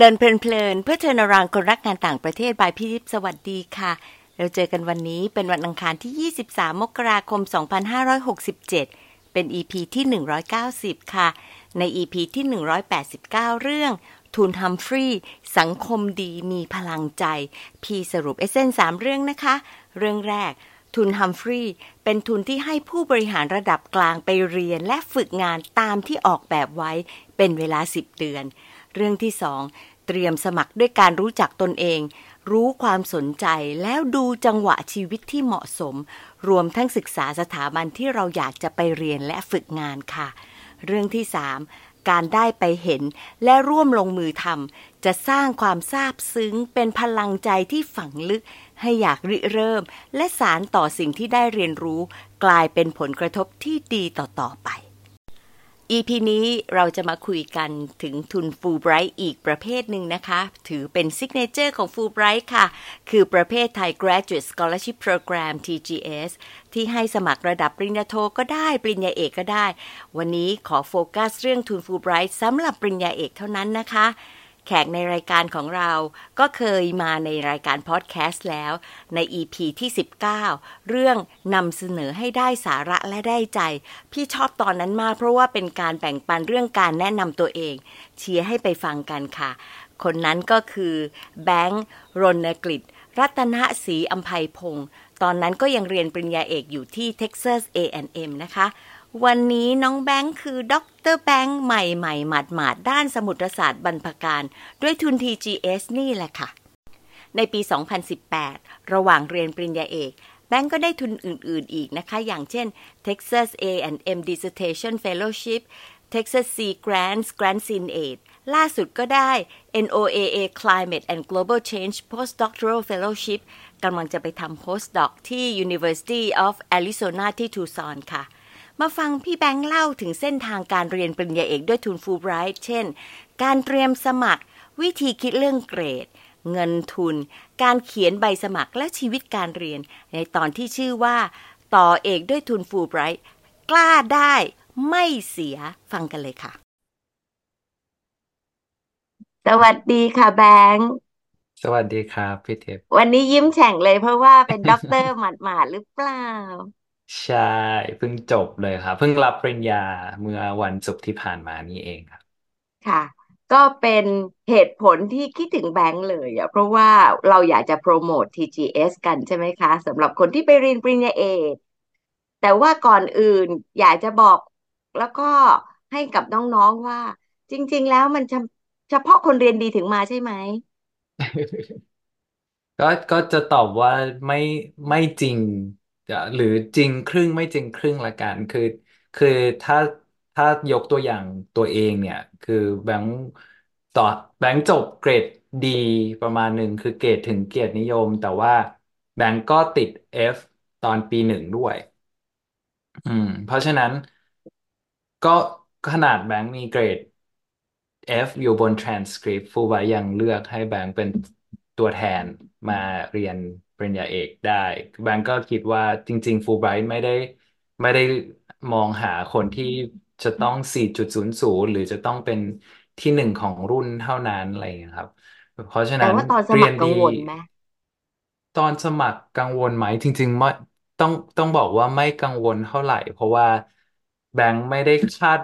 เลินเพลินๆเพื่อเทรนรางคนรักงานต่างประเทศบายพี่ทิพย์สวัสดีค่ะ เราเจอกันวันนี้เป็นวันอังคารที่ 23 มกราคม 2567 เป็น EP ที่ 190 ค่ะ ใน EP ที่ 189 เรื่องทุนฮัมฟรีย์สังคมดีมีพลังใจ พี่สรุปเอเซนสามเรื่องนะคะ เรื่องแรกทุนฮัมฟรีย์เป็นทุนที่ให้ผู้บริหารระดับกลางไปเรียนและฝึกงานตามที่ออกแบบไว้เป็นเวลา 10 เดือน เรื่องที่สอง เตรียมสมัครด้วยการรู้จักตนเอง รู้ความสนใจแล้วดูจังหวะชีวิตที่เหมาะสม รวมทั้งศึกษาสถาบันที่เราอยากจะไปเรียนและฝึกงานค่ะ เรื่องที่สามการได้ไปเห็นและร่วมลงมือทำจะสร้างความซาบซึ้งเป็นพลังใจที่ฝังลึก ให้อยากริเริ่ม และสารต่อสิ่งที่ได้เรียนรู้ กลายเป็นผลกระทบที่ดีต่อๆไป EP นี้เราจะมาคุยกันถึงทุนฟูไบรท์อีกประเภทหนึ่งนะคะ ถือเป็น signature ของฟูไบรท์ค่ะ คือประเภท Thai Graduate Scholarship Program TGS ที่ให้สมัครระดับปริญญาโทก็ได้ ปริญญาเอกก็ได้ วันนี้ขอโฟกัสเรื่องทุนฟูไบรท์สำหรับปริญญาเอกเท่านั้นนะคะ แขกในรายการของเราก็เคยมาในรายการพอดแคสต์แล้ว ใน EP ที่ 19 เรื่องนำเสนอให้ได้สาระและได้ใจ พี่ชอบตอนนั้นมากเพราะว่าเป็นการแบ่งปันเรื่องการแนะนำตัวเอง เชียร์ให้ไปฟังกันค่ะ คนนั้นก็คือแบงค์รณกฤษรัตนศรีอัมภัยพงศ์ตอนนั้นก็ยังเรียนปริญญาเอกอยู่ที่ Texas A&M นะคะ วันนี้น้องแบงค์คือด็อกเตอร์แบงค์ใหม่ใหม่หมาดหมาดด้านสมุทรศาสตร์บรรพกาล ด้วยทุน TGS นี่แหละค่ะ ในปี 2018 ระหว่างเรียนปริญญาเอก แบงก์ก็ได้ทุนอื่น ๆ อีกนะคะ อย่างเช่น Texas A&M Dissertation Fellowship Texas Sea Grants Grants in Aid ล่าสุดก็ได้ NOAA Climate and Global Change Postdoctoral Fellowship กำลังจะไปทำ postdoc ที่ University of Arizona ที่ Tucson ค่ะ มาฟังพี่แบงค์เล่าถึงเส้นทางการเรียนปริญญาเอกด้วยทุนฟูไบรท์เช่น การเตรียมสมัคร วิธีคิดเรื่องเกรด เงินทุน การเขียนใบสมัครและชีวิตการเรียน ในตอนที่ชื่อว่า ต่อเอกด้วยทุนฟูไบรท์กล้าได้ไม่เสียฟังกันเลยค่ะ สวัสดีค่ะแบงค์สวัสดีครับพี่เทปวันนี้ยิ้มแฉ่งเลยเพราะว่าเป็นด็อกเตอร์หมาดๆหรือเปล่า ใช่ เพิ่งจบเลยครับ เพิ่งรับปริญญาเมื่อวันศุกร์ที่ผ่านมานี่เองครับ ค่ะ ก็เป็นเหตุผลที่คิดถึงแบงค์เลยอะเพราะว่าเราอยากจะโปรโมท TGS กันใช่ไหมคะสำหรับคนที่ไปเรียนปริญญาเอกแต่ว่าก่อนอื่นอยากจะบอกแล้วก็ให้กับน้องๆว่า จริง ๆ แล้วมันเฉเฉพาะคนเรียนดีถึงมาใช่ไหม ก็ก็จะตอบว่าไม่ไม่จริงจะ หรือจริงครึ่งไม่จริงครึ่งละกัน คือ คือถ้าถ้ายกตัวอย่างตัวเองเนี่ย คือแบงค์ต่อแบงค์จบเกรดดีประมาณหนึ่งคือเกรดถึงเกียรตินิยม แต่ว่าแบงค์ก็ติด F ตอนปีหนึ่งด้วย อืม เพราะฉะนั้นก็ขนาดแบงค์มีเกรด F อยู่บน transcript ฟูไบยังเลือกให้แบงค์เป็นตัวแทนมาเรียน ปริญญาเอกได้แบงค์ก็คิดว่าจริง ๆ ฟูไบไม่ได้ไม่ได้มองหาคนที่จะต้อง 4.00 หรือจะต้องเป็นที่หนึ่งของรุ่นเท่านั้นอะไรอย่างเงี้ยครับ เพราะฉะแต่นั้นว่าตอนสเรีมัยคนรกัดี งวลไหมตอนสมัครกังวลไหมจริงๆไม่ต้องต้องบอกว่าไม่กังวลเท่าไหร่ เพราะว่าแบงค์ไม่ได้คาด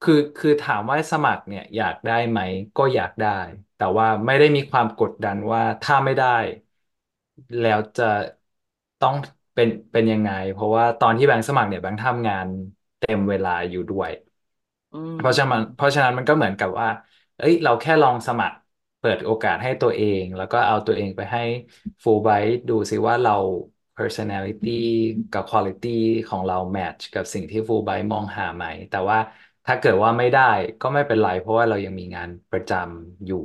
คือคือถามว่าสมัครเนี่ย อยากได้ไหม ก็อยากได้ แต่ว่าไม่ได้มีความกดดันว่าถ้าไม่ได้ แล้วจะต้องเป็นเป็นยังไง เพราะว่าตอนที่แบงค์สมัครเนี่ยแบงค์ทำงานเต็มเวลาอยู่ด้วย อืม เพราะฉะนั้นเพราะฉะนั้นมันก็เหมือนกับว่า เอ้ย เราแค่ลองสมัครเปิดโอกาสให้ตัวเอง แล้วก็เอาตัวเองไปให้ Fulbright ดูซิว่าเรา personality กับ quality ของเรา match กับสิ่งที่ Fulbright มองหาไหม แต่ว่าถ้าเกิดว่าไม่ได้ก็ไม่เป็นไร เพราะว่าเรายังมีงานประจำอยู่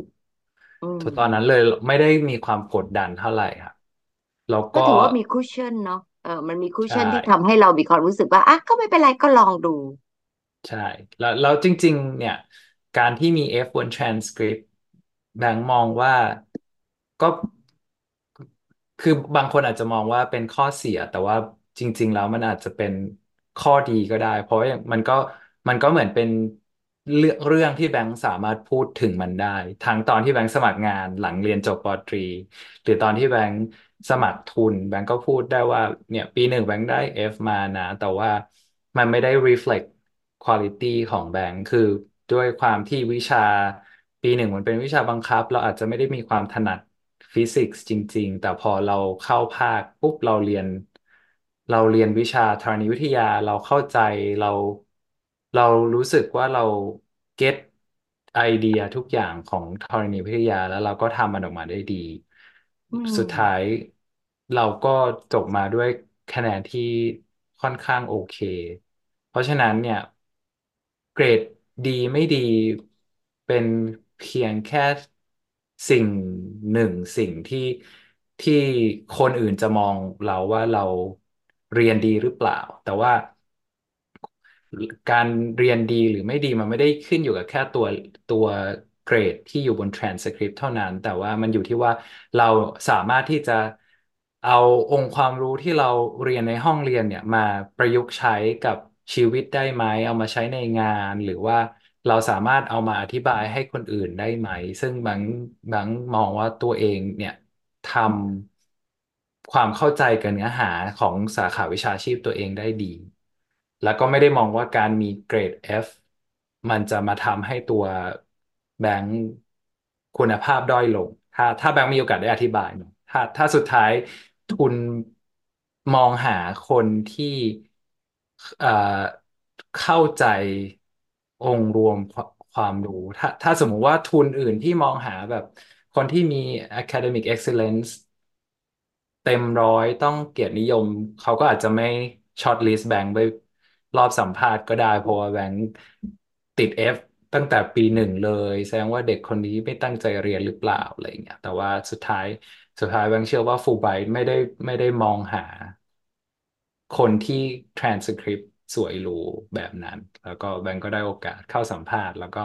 อืม ตอนนั้นเลยไม่ได้มีความกดดันเท่าไหร่ครับ แล้วก็ก็ ถือว่ามี cushion เนาะเออมันมีคุชใช่ที่ทำให้เรามีความรู้สึกว่าอะก็ไม่เป็นไรก็ลองดู ใช่แล้วแล้วจริง ๆ เนี่ย การที่มี F บน transcript แบงค์มองว่าก็คือบางคนอาจจะมองว่าเป็นข้อเสีย แต่ว่าจริง ๆ แล้วมันอาจจะเป็นข้อดีก็ได้ เพราะว่ามันก็มันก็เหมือนเป็นเรื่องเรื่องที่แบงค์สามารถพูดถึงมันได้ ทั้งตอนที่แบงค์สมัครงานหลังเรียนจบปตรี หรือตอนที่แบงค์ สมัครทุนแบงค์ก็พูดได้ว่าเนี่ยปีหนึ่งแบงค์ได้ F มานะ แต่ว่ามันไม่ได้ reflect quality ของแบงค์คือด้วยความที่วิชาปีหนึ่งมันเป็นวิชาบังคับ เราอาจจะไม่ได้มีความถนัดฟิสิกส์จริง ๆ แต่พอเราเข้าภาคปุ๊บเราเรียน เราเรียนวิชาธรณีวิทยาเราเข้าใจเราเรารู้สึกว่าเราเก็ตไอเดียทุกอย่างของธรณีวิทยาแล้วเราก็ทำมันออกมาได้ดีอืสุดท้ายม เราก็จบมาด้วยคะแนนที่ค่อนข้างโอเค เพราะฉะนั้นเนี่ย เกรดดีไม่ดีเป็นเพียงแค่สิ่งหนึ่งสิ่งที่ที่คนอื่นจะมองเราว่าเราเรียนดีหรือเปล่า แต่ว่าการเรียนดีหรือไม่ดีมันไม่ได้ขึ้นอยู่กับแค่ตัวตัวเกรดที่อยู่บน transcript เท่านั้น แต่ว่ามันอยู่ที่ว่าเราสามารถที่จะ เอาองค์ความรู้ที่เราเรียนในห้องเรียนเนี่ยมาประยุกต์ใช้กับชีวิตได้ไหม เอามาใช้ในงาน หรือว่าเราสามารถเอามาอธิบายให้คนอื่นได้ไหม ซึ่งบางบางมองว่าตัวเองเนี่ยทำความเข้าใจกับเนื้อหาของสาขาวิชาชีพตัวเองได้ดี แล้วก็ไม่ได้มองว่าการมีเกรด F มันจะมาทำให้ตัวแบงค์คุณภาพด้อยลง ถ้าถ้าแบงค์มีโอกาสได้อธิบายเนอะถ้าถ้าสุดท้าย ทุนมองหาคนที่เอ่อเข้าใจองค์รวมความรู้ ถ้าถ้าสมมุติว่าทุนอื่นที่มองหาแบบ คนที่มี academic excellence เต็มร้อยต้องเกียรตินิยม เขาก็อาจจะไม่ช็อตลิสต์แบงค์ไปรอบสัมภาษณ์ก็ได้ เพราะว่าแบงค์ติด F ตั้งแต่ปีหนึ่งเลย แสดงว่าเด็กคนนี้ไม่ตั้งใจเรียนหรือเปล่าอะไรอย่างเงี้ยแต่ว่าสุดท้าย สุดท้ายแบงค์เชื่อว่าฟูลไบรท์ไม่ได้ไม่ได้มองหา คนที่ transcript สวยหรูแบบนั้น แล้วก็แบงก์ก็ได้โอกาสเข้าสัมภาษณ์ แล้วก็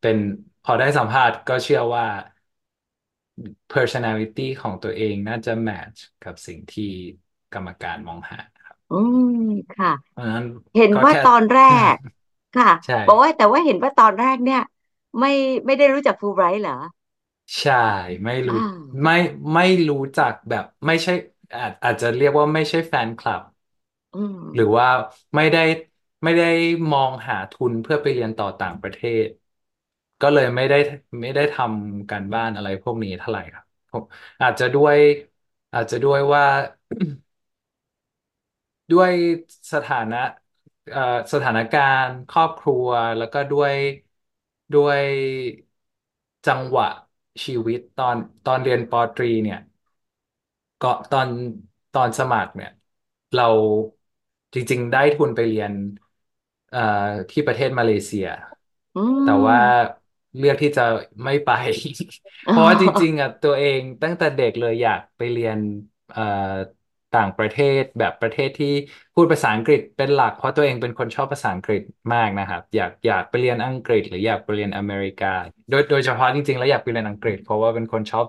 เป็นพอได้สัมภาษณ์ก็เชื่อว่า personality ของตัวเองน่าจะ match กับสิ่งที่กรรมการมองหาครับ อืมค่ะ เพราะฉะนั้นเห็นก็แค่ว่าตอนแรก ค่ะ ใช่ บอกว่าแต่ว่าเห็นว่าตอนแรกเนี่ย ไม่ไม่ได้รู้จักฟูลไบรท์เหรอ ใช่ไม่รู้อ่าไม่ไม่รู้จักแบบไม่ใช่อาจอาจจะเรียกว่าไม่ใช่แฟนคลับ อืม หรือว่าไม่ได้ไม่ได้มองหาทุนเพื่อไปเรียนต่อต่างประเทศ ก็เลยไม่ได้ไม่ได้ทำการบ้านอะไรพวกนี้เท่าไหร่ครับผมอาจจะด้วย อาจจะด้วยว่า ด้วยสถานะเอ่อสถานการณ์ครอบครัวแล้วก็ด้วยด้วยจังหวะ ชีวิตตอนตอนเรียนปอตรีเนี่ยก็ตอนตอนสมัครเนี่ย เราจริง ๆ ได้ทุนไปเรียนเอ่อที่ประเทศมาเลเซีย อืแต่ว่ามเลือกที่จะไม่ไปอ๋เพราะว่าจริงอๆอะตัวเองตั้งแต่เด็กเลยอยากไปเรียนเอ่อ ต่างประเทศแบบประเทศที่พูดภาษาอังกฤษเป็นหลัก เพราะตัวเองเป็นคนชอบภาษาอังกฤษมากนะครับ อยากอยากไปเรียนอังกฤษ หรืออยากไปเรียนอเมริกา โดยโดยเฉพาะจริงๆ แล้วอยากไปเรียนอังกฤษ เพราะว่าเป็นคนชอบ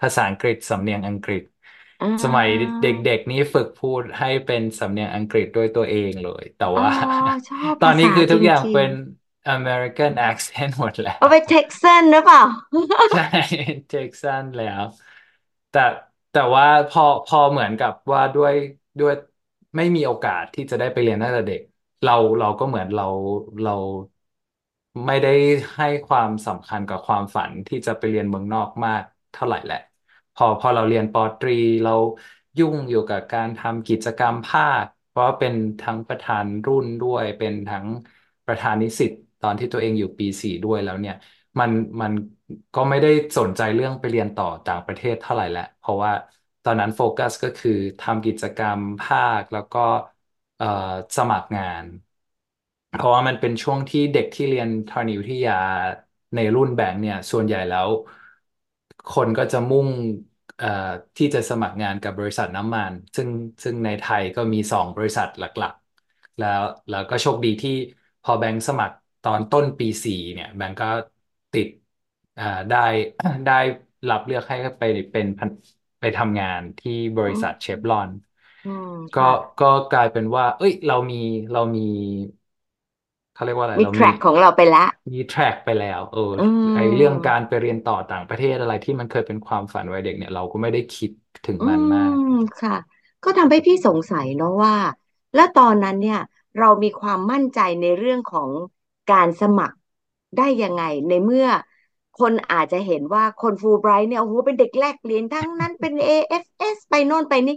ภาษาอังกฤษสำเนียงอังกฤษอ่สมัยาเด็กๆนี้ฝึกพูดให้เป็นสำเนียงอังกฤษด้วยตัวเองเลย แต่อ๋อว่า ชอบตอนนี้ภาษาจคือทุกอย่างริงเป็น American accent หมดแล้ๆ เอาว ไปเท็กซันหรือเปล่า ใช่ Texan แล้ว แต่ แต่ว่าพอพอเหมือนกับว่าด้วยด้วยไม่มีโอกาสที่จะได้ไปเรียนตั้งแต่เด็ก เราเราก็เหมือนเราเราไม่ได้ให้ความสำคัญกับความฝันที่จะไปเรียนเมืองนอกมากเท่าไหร่แหละ พอพอเราเรียนปอตรีเรายุ่งอยู่กับการทำกิจกรรมภาค เพราะว่าเป็นทั้งประธานรุ่นด้วย เป็นทั้งประธานนิสิตตอนที่ตัวเองอยู่ปีสี่ด้วยแล้วเนี่ย มันมันก็ไม่ได้สนใจเรื่องไปเรียนต่อต่างประเทศเท่าไหร่แหละเพราะว่าตอนนั้นโฟกัสก็คือทำกิจกรรมภาคแล้วก็เอ่อสมัครงาน เพราะว่ามันเป็นช่วงที่เด็กที่เรียนธรณีวิทยาในรุ่นแบงค์เนี่ย ส่วนใหญ่แล้ว คนก็จะมุ่งเอ่อที่จะสมัครงานกับบริษัทน้ำมัน ซึ่งซึ่งในไทยก็มีสองบริษัทหลักๆ แล้วแล้วก็โชคดีที่พอแบงค์สมัครตอนต้นปีสี่เนี่ย แบงค์ก็ ติดอ่าได้ได้รับเลือกให้ไปเป็นพนไปทำงานที่บอืริษัทเชฟมรอน อืมก็ค่ะ ก็กลายเป็นว่า เอ้ย เรามีเรามีเขาเรียกว่าอะไร มีเรามีแทร็กของเราไปละ มีแทร็กไปแล้ว เออ อืไอเรื่องมการไปเรียนต่อต่างประเทศอะไรที่มันเคยเป็นความฝันวัยเด็กเนี่ยเราก็ไม่ได้คิดถึงอืมันมาก มค่ะ ก็ทำให้พี่สงสัยเนาะว่า แล้วตอนนั้นเนี่ย เรามีความมั่นใจในเรื่องของการสมัคร ได้ยังไงในเมื่อคนอาจจะเห็นว่าคนฟูลไบรท์เนี่ยโอ้โหเป็นเด็กแลกเปลี่ยนทั้งนั้นเป็น AFS ไปโน่นไปนี่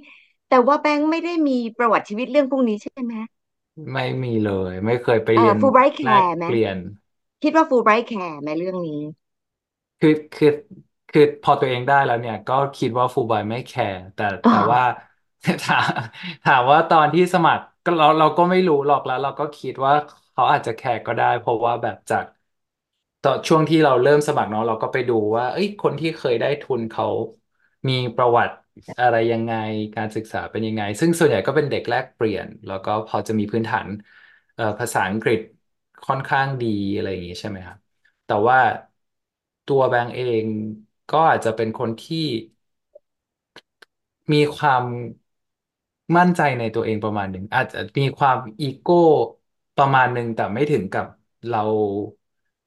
แต่ว่าแบงค์ไม่ได้มีประวัติชีวิตเรื่องพวกนี้ใช่ไหมไม่มีเลย ไม่เคยไปเอ่อเรียนฟูลไบรท์แคร์ไหมแลกเปลี่ยน คิดว่าฟูลไบรท์แคร์ไหมเรื่องนี้ คือคือคือพอตัวเองได้แล้วเนี่ย ก็คิดว่าฟูลไบรท์ไม่แคร์แต่อ๋อแต่ว่าถามถามว่าตอนที่สมัครก็เราเราก็ไม่รู้หรอกแล้ว เราก็คิดว่าเขาอาจจะแคร์ก็ได้ เพราะว่าแบบจาก ตอนช่วงที่เราเริ่มสมัครเนาะเราก็ไปดูว่า เอ้ยคนที่เคยได้ทุนเขามีประวัติอะไรยังไงการศึกษาเป็นยังไง ซึ่งส่วนใหญ่ก็เป็นเด็กแลกเปลี่ยน แล้วก็พอจะมีพื้นฐานเอ่อภาษาอังกฤษค่อนข้างดีอะไรอย่างงี้ใช่ไหมครับแต่ว่าตัวแบงก์เองก็อาจจะเป็นคนที่มีความมั่นใจในตัวเองประมาณหนึ่งอาจจะมีความอีโก้ประมาณหนึ่งแต่ไม่ถึงกับเรา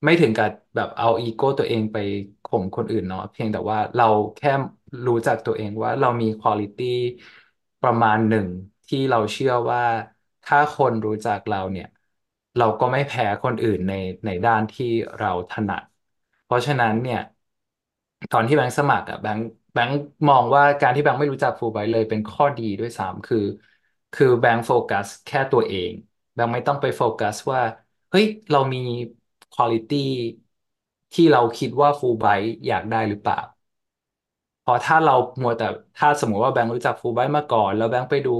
ไม่ถึงกับแบบเอาอีโก้ตัวเองไปข่มคนอื่นเนาะเพียงแต่ว่าเราแค่รู้จักตัวเองว่าเรามี quality ประมาณหนึ่งที่เราเชื่อว่าถ้าคนรู้จักเราเนี่ย เราก็ไม่แพ้คนอื่นในในด้านที่เราถนัด เพราะฉะนั้นเนี่ย ตอนที่แบงค์สมัครอะแบงค์แบงค์มองว่าการที่แบงค์ไม่รู้จักฟูลไบเลยเป็นข้อดีด้วยซ้ำคือ คือแบงค์โฟกัสแค่ตัวเอง แบงค์ไม่ต้องไปโฟกัสว่า เฮ้ย เรามี quality ที่เราคิดว่าฟูลไบรท์อยากได้หรือเปล่าพอถ้าเรามัวแต่ถ้าสมมติว่าแบงค์รู้จักฟูลไบรท์มาก่อน แล้วแบงค์ไปดู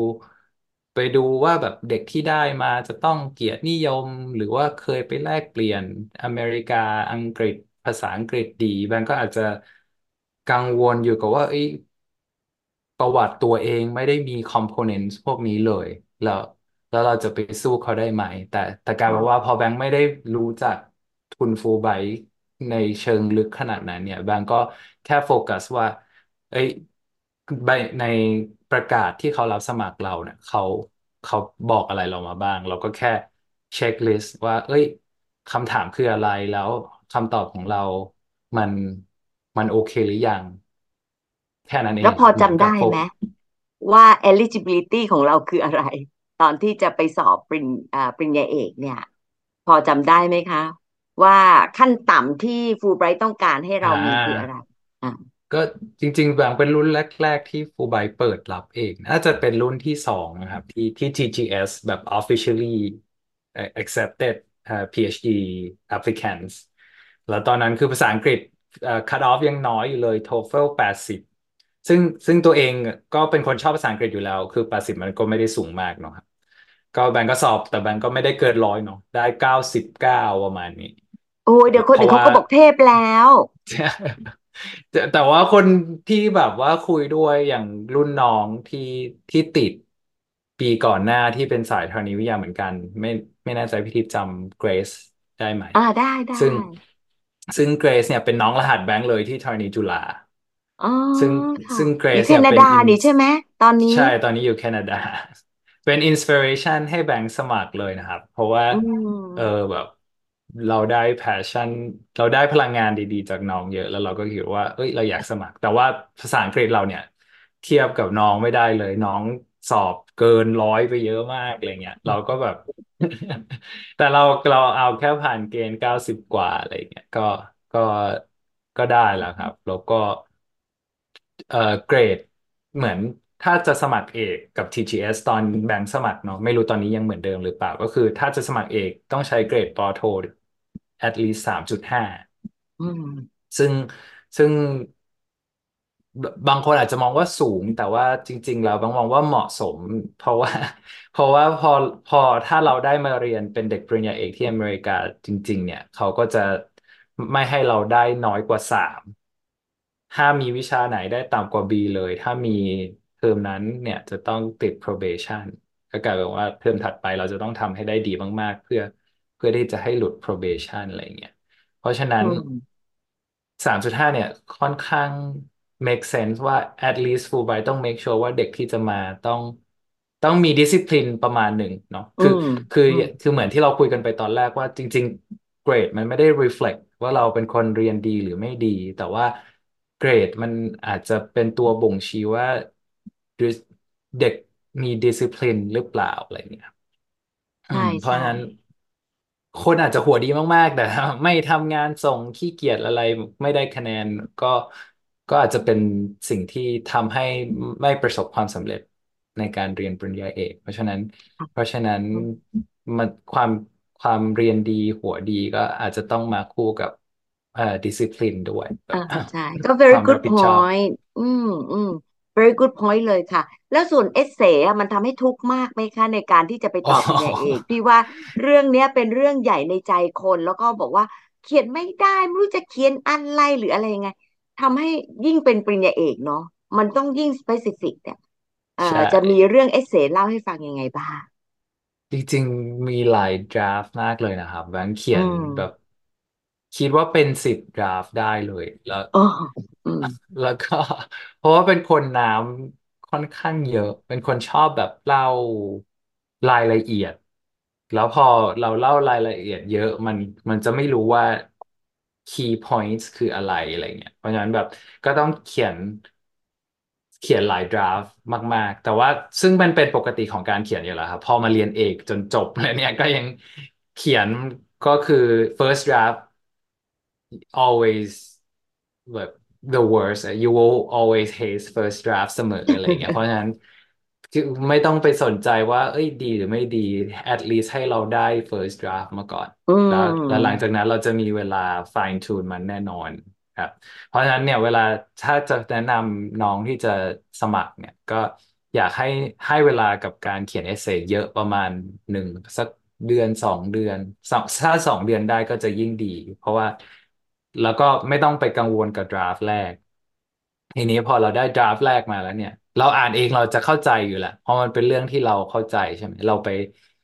ไปดูว่าแบบเด็กที่ได้มาจะต้องเกียรตินิยม หรือว่าเคยไปแลกเปลี่ยนอเมริกาอังกฤษภาษาอังกฤษดี แบงค์ก็อาจจะกังวลอยู่กับว่าเอ้ประวัติตัวเองไม่ได้มีคอมโพเนนต์พวกนี้เลย แล้วแล้วเราจะไปสู้เขาได้ไหม แต่แต่กลายเป็นว่าพอแบงค์ไม่ได้รู้จัก ทุนฟูลไบรท์ในเชิงลึกขนาดนั้นเนี่ยแบงก์ก็แค่โฟกัสว่า เอ้ยใบในประกาศที่เขารับสมัครเราเนี่ยเขาเขาบอกอะไรเรามาบ้าง เราก็แค่เช็คลิสต์ว่า เอ้ยคำถามคืออะไรแล้วคำตอบของเรามันมันโอเคหรือยัง แค่นั้นเอแล้วพองครับเหมือนจำได้ไหมกับโฟกว่า eligibility ของเราคืออะไร ตอนที่จะไปสอบปริญอ่าปริญญาเอกเนี่ย พอจำได้ไหมคะ ว่าขั้นต่ำที่ฟูลไบรท์ต้องการให้อ่เรามีคืออะไราอ่าก็จริงๆแบงเป็นรุ่นแรก ๆ ที่ฟูลไบเปิดรับเองน่าจะเป็นรุ่นที่สองนะครับ ที่ที่ TGS แบบ officially เอ่อ accepted เอ่อ PhD applicants แล้วตอนนั้นคือภาษาอังกฤษเอ่อ cut off ยังน้อยอยู่เลย TOEFL แปดสิบซึ่งซึ่งตัวเองก็เป็นคนชอบภาษาอังกฤษอยู่แล้ว คือแปดสิบมันก็ไม่ได้สูงมากเนาะครับก็แบงก์ก็สอบแต่แบงก์ก็ไม่ได้เกินร้อยเนาะได้เก้าสิบเก้าประมาณนี้ โอ้ยเดี๋ยวคนอื่นเขาเพราะว่าก็บอกเทพแล้วแต่แต่ว่าคนที่แบบว่าคุยด้วยอย่างรุ่นน้องที่ที่ติดปีก่อนหน้าที่เป็นสายธรณีวิทยาเหมือนกัน ไม่ไม่แน่ใจพี่ทิพย์จำเกรซได้ไหมอ่าได้ได้ซึ่งซึ่งเกรซเนี่ยเป็นน้องรหัสแบงค์เลยที่ธรณีจุฬาอ๋อซึ่งค่ะซึ่งเกรอยู่แคซเนี่ยนาดาเป็นอินนี่ใช่ไหมตอนนี้ ใช่ตอนนี้อยู่แคนาดา เป็นอินสปิเรชันให้แบงค์สมัครเลยนะครับ เพราะว่าอืเออมแบบ เราได้แพชชั่น เราได้พลังงานดีๆ จากน้องเยอะ แล้วเราก็คิดว่า เอ้ยเราอยากสมัคร แต่ว่าภาษาอังกฤษเราเนี่ย เทียบกับน้องไม่ได้เลย น้องสอบเกินร้อยไปเยอะมากอะไรเงี้ย เราก็แบบ แต่เราเราเอาแค่ผ่านเกณฑ์เก้าสิบกว่าอะไรเงี้ยก็ก็ก็ได้แล้วครับ แล้วก็เอ่อเกรดเหมือนถ้าจะสมัครเอกกับ TGS ตอนแบงค์สมัครเนาะไม่รู้ตอนนี้ยังเหมือนเดิมหรือเปล่า ก็คือถ้าจะสมัครเอกต้องใช้เกรดปอโท at least สามจุดห้าอืมซึ่งซึ่งบางคนอาจจะมองว่าสูง แต่ว่าจริง ๆ แล้วบางมองว่าเหมาะสม เพราะว่า เพราะว่าพอพอถ้าเราได้มาเรียนเป็นเด็กปริญญาเอกที่อเมริกาจริง ๆ เนี่ย เขาก็จะไม่ให้เราได้น้อยกว่าสามห้ามมีวิชาไหนได้ต่ำกว่า B เลย ถ้ามีเทอมนั้นเนี่ยจะต้องติด probation ก็กลายเป็นว่าเทอมถัดไปเราจะต้องทำให้ได้ดีมาก ๆ เพื่อ เพื่อที่จะให้หลุด probation อะไรเงี้ยเพราะฉะนั้อืนมสามจุดห้าเนี่ย ค่อนข้าง make sense ว่า at least Fulbright ต้อง make sure ว่าเด็กที่จะมาต้องต้องมีดิสซิ p ลินประมาณหนึ่งเนาะอืคือมคืออืมคือเหมือนที่เราคุยกันไปตอนแรกว่าจริง ๆ เกรดมันไม่ได้ reflect ว่าเราเป็นคนเรียนดีหรือไม่ดี แต่ว่าเกรดมันอาจจะเป็นตัวบ่งชี้ว่าเด็กมีดิสซิ p ลินหรือเปล่าอะไรเงี้ยอืใช่มเพราะใช่ฉะนั้น คนอาจจะหัวดีมากๆ แต่ไม่ทำงานส่งขี้เกียจอะไรไม่ได้คะแนนก็ก็อาจจะเป็นสิ่งที่ทำให้ไม่ประสบความสำเร็จในการเรียนปริญญาเอก เพราะฉะนั้น เพราะฉะนั้นมันความความเรียนดีหัวดีก็อาจจะต้องมาคู่กับเอ่อดิสซิ p ลินด้วยแบอ่าบใช่ก็ค very วามรั good บผิดชอบ point อืมอืม very good point เลยค่ะ แล้วส่วนเอเซ่มันทำให้ทุกข์มากไหมคะในการที่จะไปอ๋ต่อปริญญาเออกพี่ว่าเรื่องเนี้ยเป็นเรื่องใหญ่ในใจคน แล้วก็บอกว่าเขียนไม่ได้ไม่รู้จะเขียนอะไรหรืออะไรยังไงทำให้ยิ่งเป็นปริญญาเอกเนาะมันต้องยิ่ง specific เนี่ยเอ่อใช่จะมีเรื่องเอเซ่เล่าให้ฟังยังไงบ้างจริงๆมีหลายดราฟต์มากเลยนะครับแบงค์เขีอืยนแบบมคิดว่าเป็นสิบดราฟต์ได้เลย แล้ว อืมแล้วก็ เพราะว่าเป็นคนน้ำค่อนข้างเยอะ เป็นคนชอบแบบเล่ารายละเอียด แล้วพอเราเล่ารายละเอียดเยอะมันมันจะไม่รู้ว่า key points คืออะไรอะไรเงี้ยเพราะฉะนั้นแบบก็ต้องเขียนเขียนหลายดราฟต์มาก ๆ แต่ว่าซึ่งมันเป็นปกติของการเขียนอยู่แล้วครับพอมาเรียนเอกจนจบแล้วเนี่ยก็ยังเขียนก็คือ first draft always แบบ the worst อะ you will always hate first draft เสมออะไรเงี้ยเพราะฉะนั้นคือไม่ต้องไปสนใจว่า เอ้ยดีหรือไม่ดี at least ให้เราได้ first draft มาก่อนอืแล้วแล้วหลังจากมนั้นเราจะมีเวลา fine tune มันแน่นอนครับ เพราะฉะนั้นเนี่ยเวลาถ้าจะแนะนำน้องที่จะสมัครเนี่ยก็อยากให้ให้เวลากับการเขียนเอเซเยอะประมาณหนึ่งสักเดือนสองเดือนสองถ้าสองเดือนได้ก็จะยิ่งดี เพราะว่า แล้วก็ไม่ต้องไปกังวลกับดราฟต์แรก ทีนี้พอเราได้ draft แรกมาแล้วเนี่ย เราอ่านเองเราจะเข้าใจอยู่แหละเพราะมันเป็นเรื่องที่เราเข้าใจใช่ไหมเราไป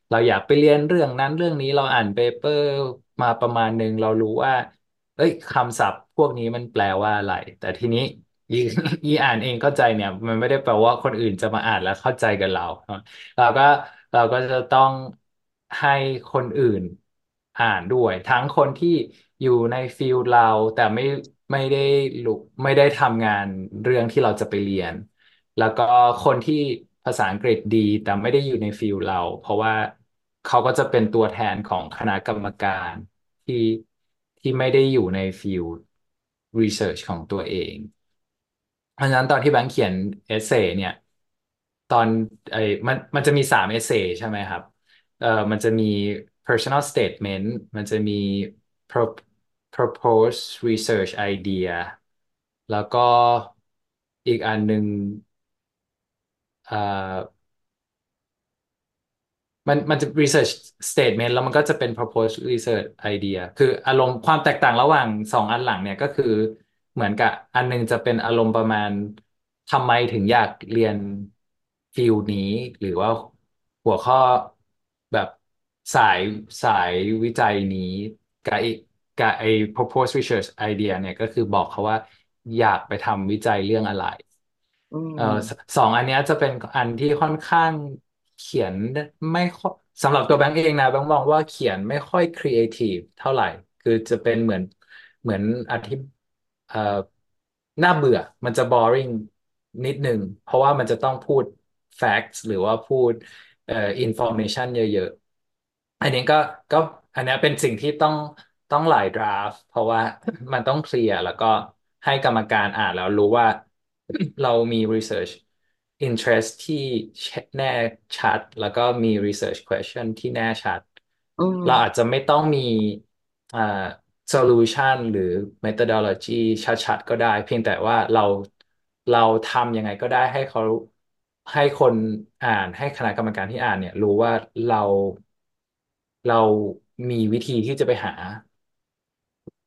เราอยากไปเรียนเรื่องนั้นเรื่องนี้เราอ่าน paper มาประมาณหนึ่งเรารู้ว่า เอ้ยคำศัพท์พวกนี้มันแปลว่าอะไร แต่ทีนี้อีอีอ่านเองเข้าใจเนี่ย มันไม่ได้แปลว่าคนอื่นจะมาอ่านแล้วเข้าใจกับเรา เราก็เราก็จะต้องให้คนอื่นอ่านด้วย ทั้งคนที่อยู่ใน field เรา แต่ไม่ไม่ได้รู้ไม่ได้ทำงานเรื่องที่เราจะไปเรียน แล้วก็คนที่ภาษาอังกฤษดีแต่ไม่ได้อยู่ใน field เรา เพราะว่าเขาก็จะเป็นตัวแทนของคณะกรรมการที่ที่ไม่ได้อยู่ใน field research ของตัวเองเพราะฉะนั้นตอนที่แบงค์เขียน essay เนี่ย ตอนไอ้มันมันจะมีสาม essay ใช่ไหมครับเอ่อมันจะมี personal statement มันจะมี pro- propose research idea แล้วก็อีกอันหนึ่งเอ่อมันมันจะ research statement แล้วมันก็จะเป็น proposed research idea คืออารมณ์ความแตกต่างระหว่างสองอันหลังเนี่ยก็คือเหมือนกับอันหนึงจะเป็นอารมณ์ประมาณทำไมถึงอยากเรียนfield นี้ หรือว่าหัวข้อแบบสายสายวิจัยนี้ กับไอ้กับไอ้ proposed research idea เนี่ยก็คือบอกเขาว่าอยากไปทำวิจัยเรื่องอะไรอืเอ่อสมสองอันเนี้ยจะเป็นอันที่ค่อนข้างเขียนไม่ค่อยสำหรับตัวแบงก์เองนะแบงก์มองว่าเขียนไม่ค่อยครีเอทีฟเท่าไหร่ คือจะเป็นเหมือนเหมือนอธิเอ่อน่าเบื่อมันจะ boring นิดนึง เพราะว่ามันจะต้องพูด facts หรือว่าพูดเอ่อ information เยอะๆ อันนี้ก็ก็ อันเนี้ยเป็นสิ่งที่ต้องต้องหลายดราฟต์เพราะว่ามันต้องเคลียร์แล้วก็ให้กรรมการอ่านแล้วรู้ว่าเรามี research interest ที่แน่ชัด แล้วก็มี research question ที่แน่ชัดอืเราอาจมจะไม่ต้องมีอ่า solution หรือ methodology ชัดๆ ก็ได้ เพียงแต่ว่าเราเราทำยังไงก็ได้ให้เขาให้คนอ่านให้คณะกรรมการที่อ่านเนี่ย รู้ว่าเราเรา มีวิธีที่จะไปหา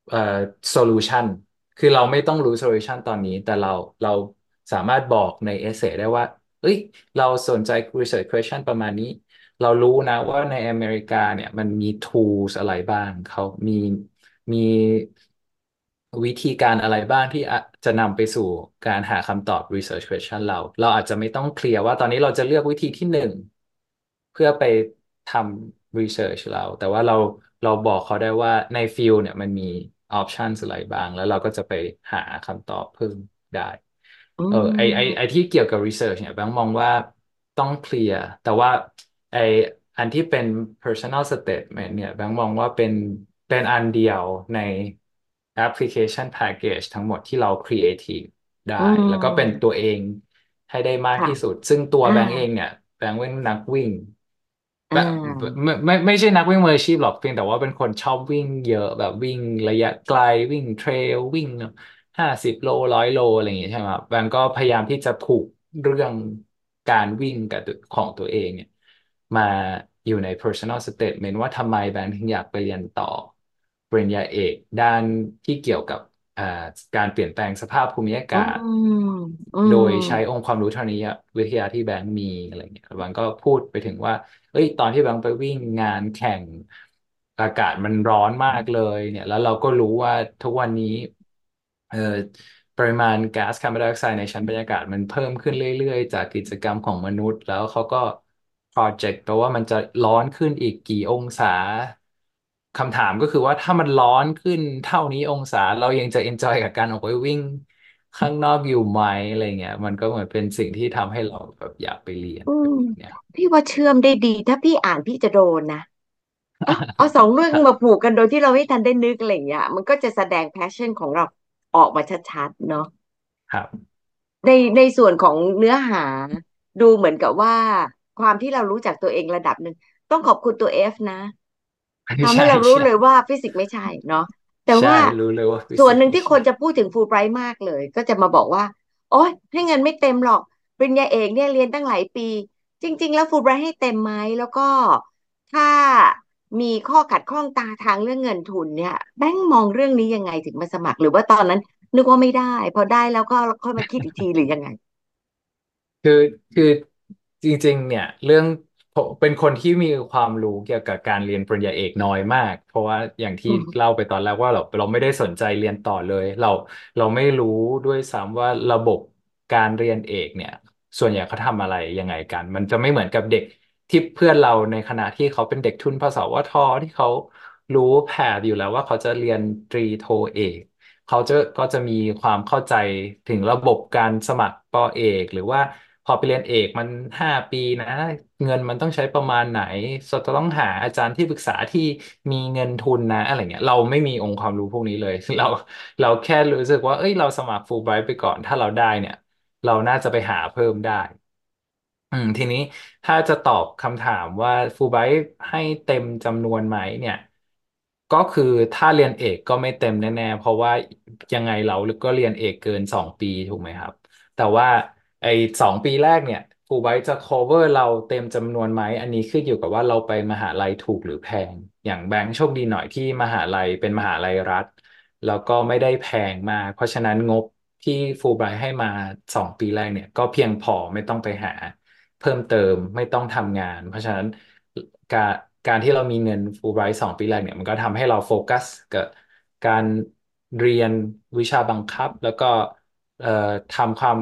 เอ่อ solution คือเราไม่ต้องรู้ solution ตอนนี้ แต่เราเราสามารถบอกใน essay ได้ว่า เอ้ย เราสนใจ research question ประมาณนี้ เรารู้นะว่าในอเมริกาเนี่ยมันมี tools อะไรบ้าง เขามีมีวิธีการอะไรบ้างที่จะนำไปสู่การหาคำตอบ research question เรา เราอาจจะไม่ต้องเคลียร์ว่าตอนนี้เราจะเลือกวิธีที่หนึ่งเพื่อไปทำ research เรา แต่ว่าเราเราบอกเขาได้ว่าในฟิลเนี่ยมันมี options อะไรบ้าง แล้วเราก็จะไปหาคำตอบเพิ่มได้อืเออไอไอไอมที่เกี่ยวกับ research เนี่ยแบงค์มองว่าต้องเคลียร์แต่ว่าไออันที่เป็น personal statement เนี่ยแบงค์มองว่าเป็นเป็นอันเดียวใน application package ทั้งหมดที่เรา creative ได้อืแล้วก็เป็นมตัวเองให้ได้มากค่ะที่สุด ซึ่งตัวอ่าแบงค์เองเนี่ย แบงค์เป็นนักวิ่งอ่ แบบาไม่ไม่ไม่ใช่นักวิ่งมืออาชีพหรอกเพียงแต่ว่าเป็นคนชอบวิ่งเยอะแบบวิ่งระยะไกลวิ่งเทรลวิ่งห้าสิบโลร้อยโลอะไรอย่างเงี้ยใช่ไหมครับแบงก์ก็พยายามที่จะผูกเรื่องการวิ่งกับตัวของตัวเองเนี่ยมาอยู่ใน personal statement ว่าทำไมแบงก์ถึงอยากไปเรียนต่อปริญญาเอกด้านที่เกี่ยวกับอ่า การเปลี่ยนแปลงสภาพภูมิอากาอืศมอืโดยใช้มองค์ความรู้ทางนี้วิทยาที่แบงก์มีอะไรเงี้ยแบงก์ก็พูดไปถึงว่า เอ้ย ตอนที่แบงก์ไปวิ่งงานแข่งอากาศมันร้อนมากเลย เนี่ย แล้วเราก็รู้ว่าทุกวันนี้ เอ่อปริมาณก๊าซคาร์บอนไดออกไซด์ในชั้นบรรยากาศมันเพิ่มขึ้นเรื่อยๆ จากกิจกรรมของมนุษย์ แล้วเขาก็ project แปลว่ามันจะร้อนขึ้นอีกกี่องศา คำถามก็คือว่าถ้ามันร้อนขึ้นเท่านี้องศาเรายังจะ enjoy กับการออกไปวิ่งข้างนอกอยู่ไหมอะไรเงี้ย มันก็เหมือนเป็นสิ่งที่ทำให้เราแบบอยากไปเรียนอืมเนี่ยพี่ว่าเชื่อมได้ดี ถ้าพี่อ่านพี่จะโดนนะเอ๋อเอาสองเรื่องมาผูกกันโดยที่เราไม่ทันได้นึกอะไรอย่างเงี้ยมันก็จะแสดง passion ของเราออกมาชัดๆเนาะ ครับ ในในส่วนของเนื้อหาดูเหมือนกับว่า ความที่เรารู้จักตัวเองระดับหนึ่งต้องขอบคุณตัวเอฟนะ ทำให้ใช่เรารู้ใช่เลยว่าฟิสิกส์ไม่ใช่เนาะแต่ใช่ว่ารู้เลยว่าฟิส่วนหนึ่งที่คสิกส์ไม่ใช่นจะพูดถึงฟูลไบรท์มากเลย ก็จะมาบอกว่า โอ๊ยให้เงินไม่เต็มหรอกปริญญาเอกเนี่ยเรียนตั้งหลายปี จริง ๆ แล้วฟูลไบรท์ให้เต็มไหมแล้วก็ถ้ามีข้อขัดข้องตาทางเรื่องเงินทุนเนี่ย แบงค์มองเรื่องนี้ยังไงถึงมาสมัคร หรือว่าตอนนั้น นึกว่าไม่ได้ พอได้แล้วก็ค่อยมาคิดอีกทีหรือยังไง คือคือจริง ๆ เนี่ย เรื่องผม เป็นคนที่มีความรู้เกี่ยวกับการเรียนปริญญาเอกน้อยมาก เพราะว่าอย่างที่อืมเล่าไปตอนแรกว่าเราเราไม่ได้สนใจเรียนต่อเลย เราเราไม่รู้ด้วยซ้ำว่าระบบการเรียนเอกเนี่ย ส่วนใหญ่เขาทำอะไรยังไงกัน มันจะไม่เหมือนกับเด็กที่เพื่อนเราในคณะที่เขาเป็นเด็กทุนพสวทที่เขารู้แผนอยู่แล้วว่าเขาจะเรียนตรีโทเอกเขาจะก็จะมีความเข้าใจถึงระบบการสมัครปอเอก หรือว่า พอไปเรียนเอกมันห้าปีนะ เงินมันต้องใช้ประมาณไหนจะต้องหาอาจารย์ที่ปรึกษาที่มีเงินทุนนะ อะไรเงี้ย เราไม่มีองค์ความรู้พวกนี้เลย เราเราแค่รู้สึกว่า เอ้ยเราสมัครฟูลไบรท์ไปก่อน ถ้าเราได้เนี่ย เราน่าจะไปหาเพิ่มได้ อืม ทีนี้ถ้าจะตอบคำถามว่าฟูลไบรท์ให้เต็มจำนวนไหมเนี่ยก็คือถ้าเรียนเอกก็ไม่เต็มแน่ๆ เพราะว่ายังไงเราก็เรียนเอกเกินสองปีถูกไหมครับ แต่ว่า ไอ้สองปีแรกเนี่ยฟูลไบรท์จะ cover เราเต็มจำนวนไหม อันนี้ขึ้นอยู่กับว่าเราไปมหาลัยถูกหรือแพง อย่างแบงค์โชคดีหน่อยที่มหาลัยเป็นมหาลัยรัฐ แล้วก็ไม่ได้แพงมาก เพราะฉะนั้นงบที่ฟูลไบรท์ให้มาสองปีแรกเนี่ย ก็เพียงพอไม่ต้องไปหา เพิ่มเติมไม่ต้องทำงาน เพราะฉะนั้นการการที่เรามีเงินฟูลไบรท์สองปีแรกเนี่ยมันก็ทำให้เราโฟกัสกับการเรียนวิชาบังคับ แล้วก็เอ่อทำความ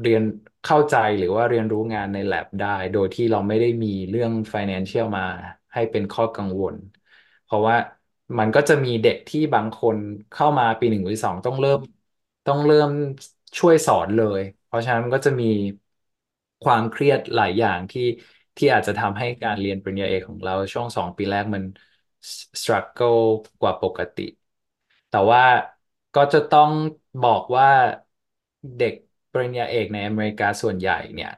เรียนเข้าใจหรือว่าเรียนรู้งานใน lab ได้ โดยที่เราไม่ได้มีเรื่อง financial มาให้เป็นข้อกังวล เพราะว่ามันก็จะมีเด็กที่บางคนเข้ามาปีหนึ่งหรือสองต้องเริ่มต้องเริ่มช่วยสอนเลย เพราะฉะนั้นมันก็จะมีความเครียดหลายอย่างที่ที่อาจจะทำให้การเรียนปริญญาเอกของเราช่วงสองปีแรกมัน struggle กว่าปกติ แต่ว่าก็จะต้องบอกว่าเด็ก ปริญญาเอกในอเมริกาส่วนใหญ่เนี่ย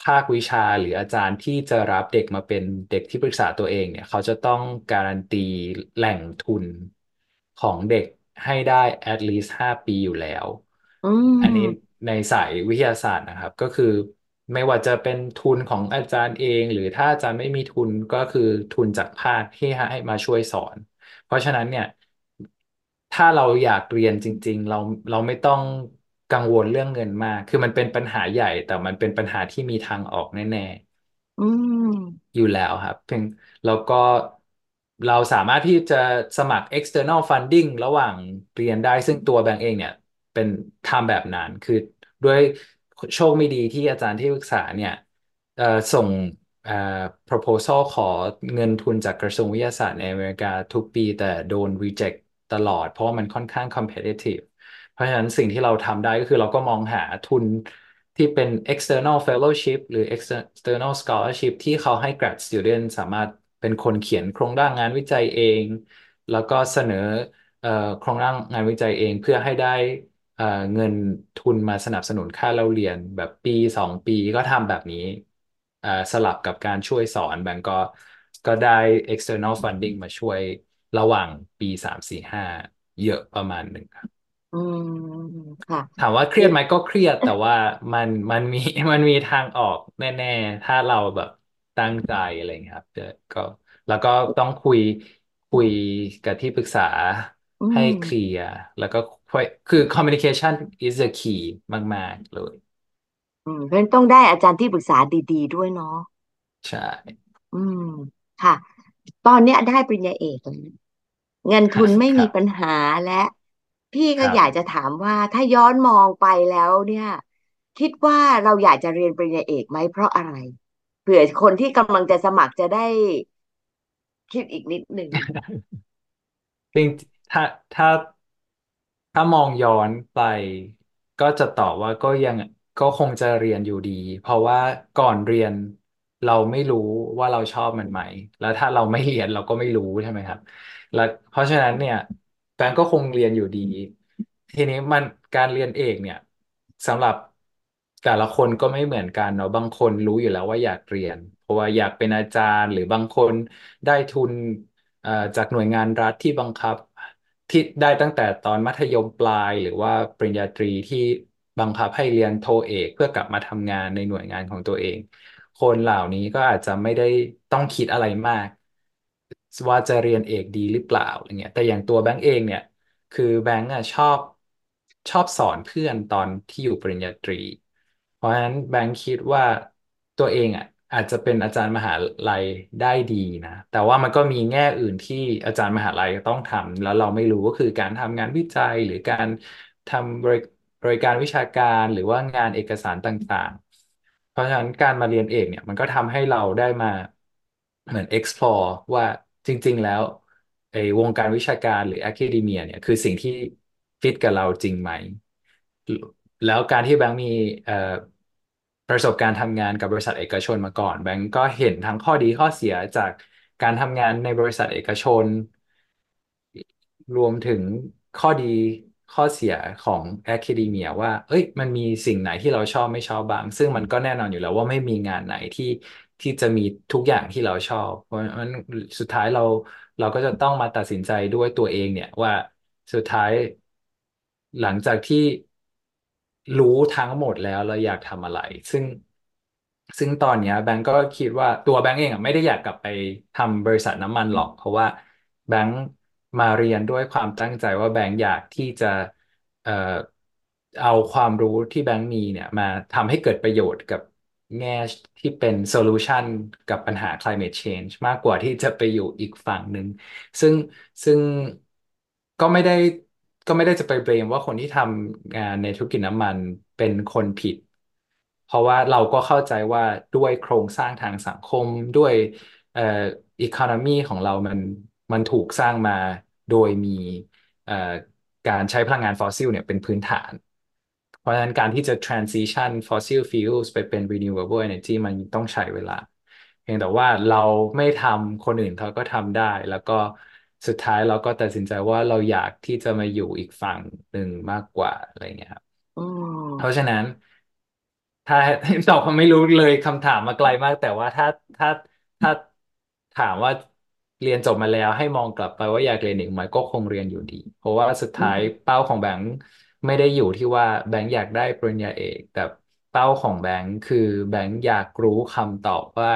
ภาควิชาหรืออาจารย์ที่จะรับเด็กมาเป็นเด็กที่ปรึกษาตัวเองเนี่ย เขาจะต้องการันตีแหล่งทุนของเด็กให้ได้ at least ห้าปีอยู่แล้ว อือันนี้มในสายวิทยาศาสตร์นะครับ ก็คือไม่ว่าจะเป็นทุนของอาจารย์เอง หรือถ้าอาจารย์ไม่มีทุนก็คือทุนจากภาคที่ให้มาช่วยสอน เพราะฉะนั้นเนี่ย ถ้าเราอยากเรียนจริง ๆ เราเราไม่ต้อง กังวลเรื่องเงินมาก คือมันเป็นปัญหาใหญ่ แต่มันเป็นปัญหาที่มีทางออกแน่อืมๆอยู่แล้วครับเพียงแล้วก็เราสามารถที่จะสมัคร external funding ระหว่างเรียนได้ซึ่งตัวแบงก์เองเนี่ย เป็นทำแบบนั้น คือด้วยโชคไม่ดีที่อาจารย์ที่ปรึกษาเนี่ยเอ่อส่งเอ่อ proposal ขอเงินทุนจากกระทรวงวิทยาศาสตร์ในอเมริกาทุกปี แต่โดน reject ตลอด เพราะว่ามันค่อนข้าง competitive เพราะฉะนั้นสิ่งที่เราทำได้ก็คือเราก็มองหาทุนที่เป็น external fellowship หรือ external scholarship ที่เขาให้ grad student สามารถเป็นคนเขียนโครงร่างงานวิจัยเอง แล้วก็เสนอโครงร่างงานวิจัยเองเพื่อให้ได้เงินทุนมาสนับสนุนค่าเราเรียนแบบปีสองปีก็ทำแบบนี้สลับกับการช่วยสอนแบงก์ก็ก็ได้ external funding มาช่วยระหว่างปีสามสี่ห้าเยอะประมาณหนึ่งครับ อืมค่ะ ถามว่าเครียดไหมก็เครียด แต่ว่ามันมันมีมันมีทางออกแน่ๆ ถ้าเราแบบตั้งใจอะไรอย่างเงี้ยครับเดี๋ยวก็ แล้วก็ต้องคุยคุยกับที่ปรึกษาอืให้ม เคลียร์แล้วก็ค่อยคือ communication is the key มากๆเลย อืมเพราะฉะนั้นต้องได้อาจารย์ที่ปรึกษาดีๆด้วยเนาะใช่อืม ค่ะ ตอนเนี้ยได้ปริญญาเอกแล้วเงินทุนไม่ครับมีปัญหาและ พี่คก็รับอยากจะถามว่าถ้าย้อนมองไปแล้วเนี่ย คิดว่าเราอยากจะเรียนปริญญาเอกไหมเพราะอะไรเผื่อคนที่กำลังจะสมัครจะได้คิดอีกนิดหนึ่งจริงถ้าถ้าถ้ามองย้อนไป ก็จะตอบว่าก็ยังก็คงจะเรียนอยู่ดี เพราะว่าก่อนเรียนเราไม่รู้ว่าเราชอบมันไหม แล้วถ้าเราไม่เรียนเราก็ไม่รู้ใช่ไหมครับ แล้วเพราะฉะนั้นเนี่ยแฟ นก็คงเรียนอยู่ดี ทีนี้มันการเรียนเอกเนี่ยสำหรับแต่ละคนก็ไม่เหมือนกันเนาะบางคนรู้อยู่แล้วว่าอยากเรียน เพราะว่าอยากเป็นอาจารย์ หรือบางคนได้ทุนเอ่อจากหน่วยงานรัฐที่บังคับ ที่ได้ตั้งแต่ตอนมัธยมปลาย หรือว่าปริญญาตรีที่บังคับให้เรียนโทเอก เพื่อกลับมาทำงานในหน่วยงานของตัวเอง คนเหล่านี้ก็อาจจะไม่ได้ต้องคิดอะไรมาก ว่าจะเรียนเอกดีหรือเปล่าอะไรเงี้ย แต่อย่างตัวแบงก์เองเนี่ย คือแบงก์อะชอบชอบสอนเพื่อนตอนที่อยู่ปริญญาตรี เพราะฉะนั้นแบงค์คิดว่าตัวเองอะอาจจะเป็นอาจารย์มหาลัยได้ดีนะ แต่ว่ามันก็มีแง่อื่นที่อาจารย์มหาลัยต้องทำแล้วเราไม่รู้ก็คือการทำงานวิจัยหรือการทำบริบริการวิชาการหรือว่างานเอกสารต่างๆ เพราะฉะนั้นการมาเรียนเอกเนี่ยมันก็ทำให้เราได้มาเหมือน explore ว่า จริง ๆ แล้วไอ้วงการวิชาการหรือ academia เนี่ยคือสิ่งที่ฟิตกับเราจริงไหม แล้วการที่แบงค์มีเอ่อประสบการณ์ทำงานกับบริษัทเอกชนมาก่อน แบงค์ก็เห็นทั้งข้อดีข้อเสียจากการทำงานในบริษัทเอกชน รวมถึงข้อดีข้อเสียของแอค a d เมียว่า เอ้ย มันมีสิ่งไหนที่เราชอบไม่ชอบบ้าง ซึ่งมันก็แน่นอนอยู่แล้วว่าไม่มีงานไหนที่ ที่จะมีทุกอย่างที่เราชอบ เพราะฉะนั้นสุดท้ายเราเราก็จะต้องมาตัดสินใจด้วยตัวเองเนี่ยว่าสุดท้ายหลังจากที่รู้ทั้งหมดแล้วเราอยากทำอะไร ซึ่งซึ่งตอนเนี้ยแบงก์ก็คิดว่าตัวแบงก์เองอะไม่ได้อยากกลับไปทำบริษัทน้ำมันหรอก เพราะว่าแบงก์มาเรียนด้วยความตั้งใจว่าแบงก์อยากที่จะเอ่อเอาความรู้ที่แบงก์มีเนี่ยมาทำให้เกิดประโยชน์กับ แง่ที่เป็นโซลูชันกับปัญหา climate change มากกว่าที่จะไปอยู่อีกฝั่งหนึ่งซึ่งซึ่งก็ไม่ได้ก็ไม่ได้จะไปเบรมว่าคนที่ทำงานในธุรกิจน้ำมันเป็นคนผิด เพราะว่าเราก็เข้าใจว่าด้วยโครงสร้างทางสังคมด้วยเอ่อ economy ของเรามันมันถูกสร้างมาโดยมีเอ่อการใช้พลังงานฟอสซิลเนี่ยเป็นพื้นฐาน เพราะฉะนั้นการที่จะ transition fossil fuels ไปเป็น renewable energy มันต้องใช้เวลา เพียงแต่ว่าเราไม่ทำคนอื่นเขาก็ทำได้ แล้วก็สุดท้ายเราก็ตัดสินใจว่าเราอยากที่จะมาอยู่อีกฝั่งหนึ่งมากกว่าอะไรเงี้ยครับอืเพราะมฉะนั้น ถ้าตอบไม่รู้เลยคำถามมาไกลมาก แต่ว่าถ้าถ้าถ้าถามว่าเรียนจบมาแล้วให้มองกลับไปว่าอยากเรียนอีกไหมก็คงเรียนอยู่ดี เพราะว่าสุดท้ายอืมเป้าของแบงค์ ไม่ได้อยู่ที่ว่าแบงค์อยากได้ปริญญาเอก แต่เป้าของแบงค์คือแบงค์อยากรู้คำตอบว่า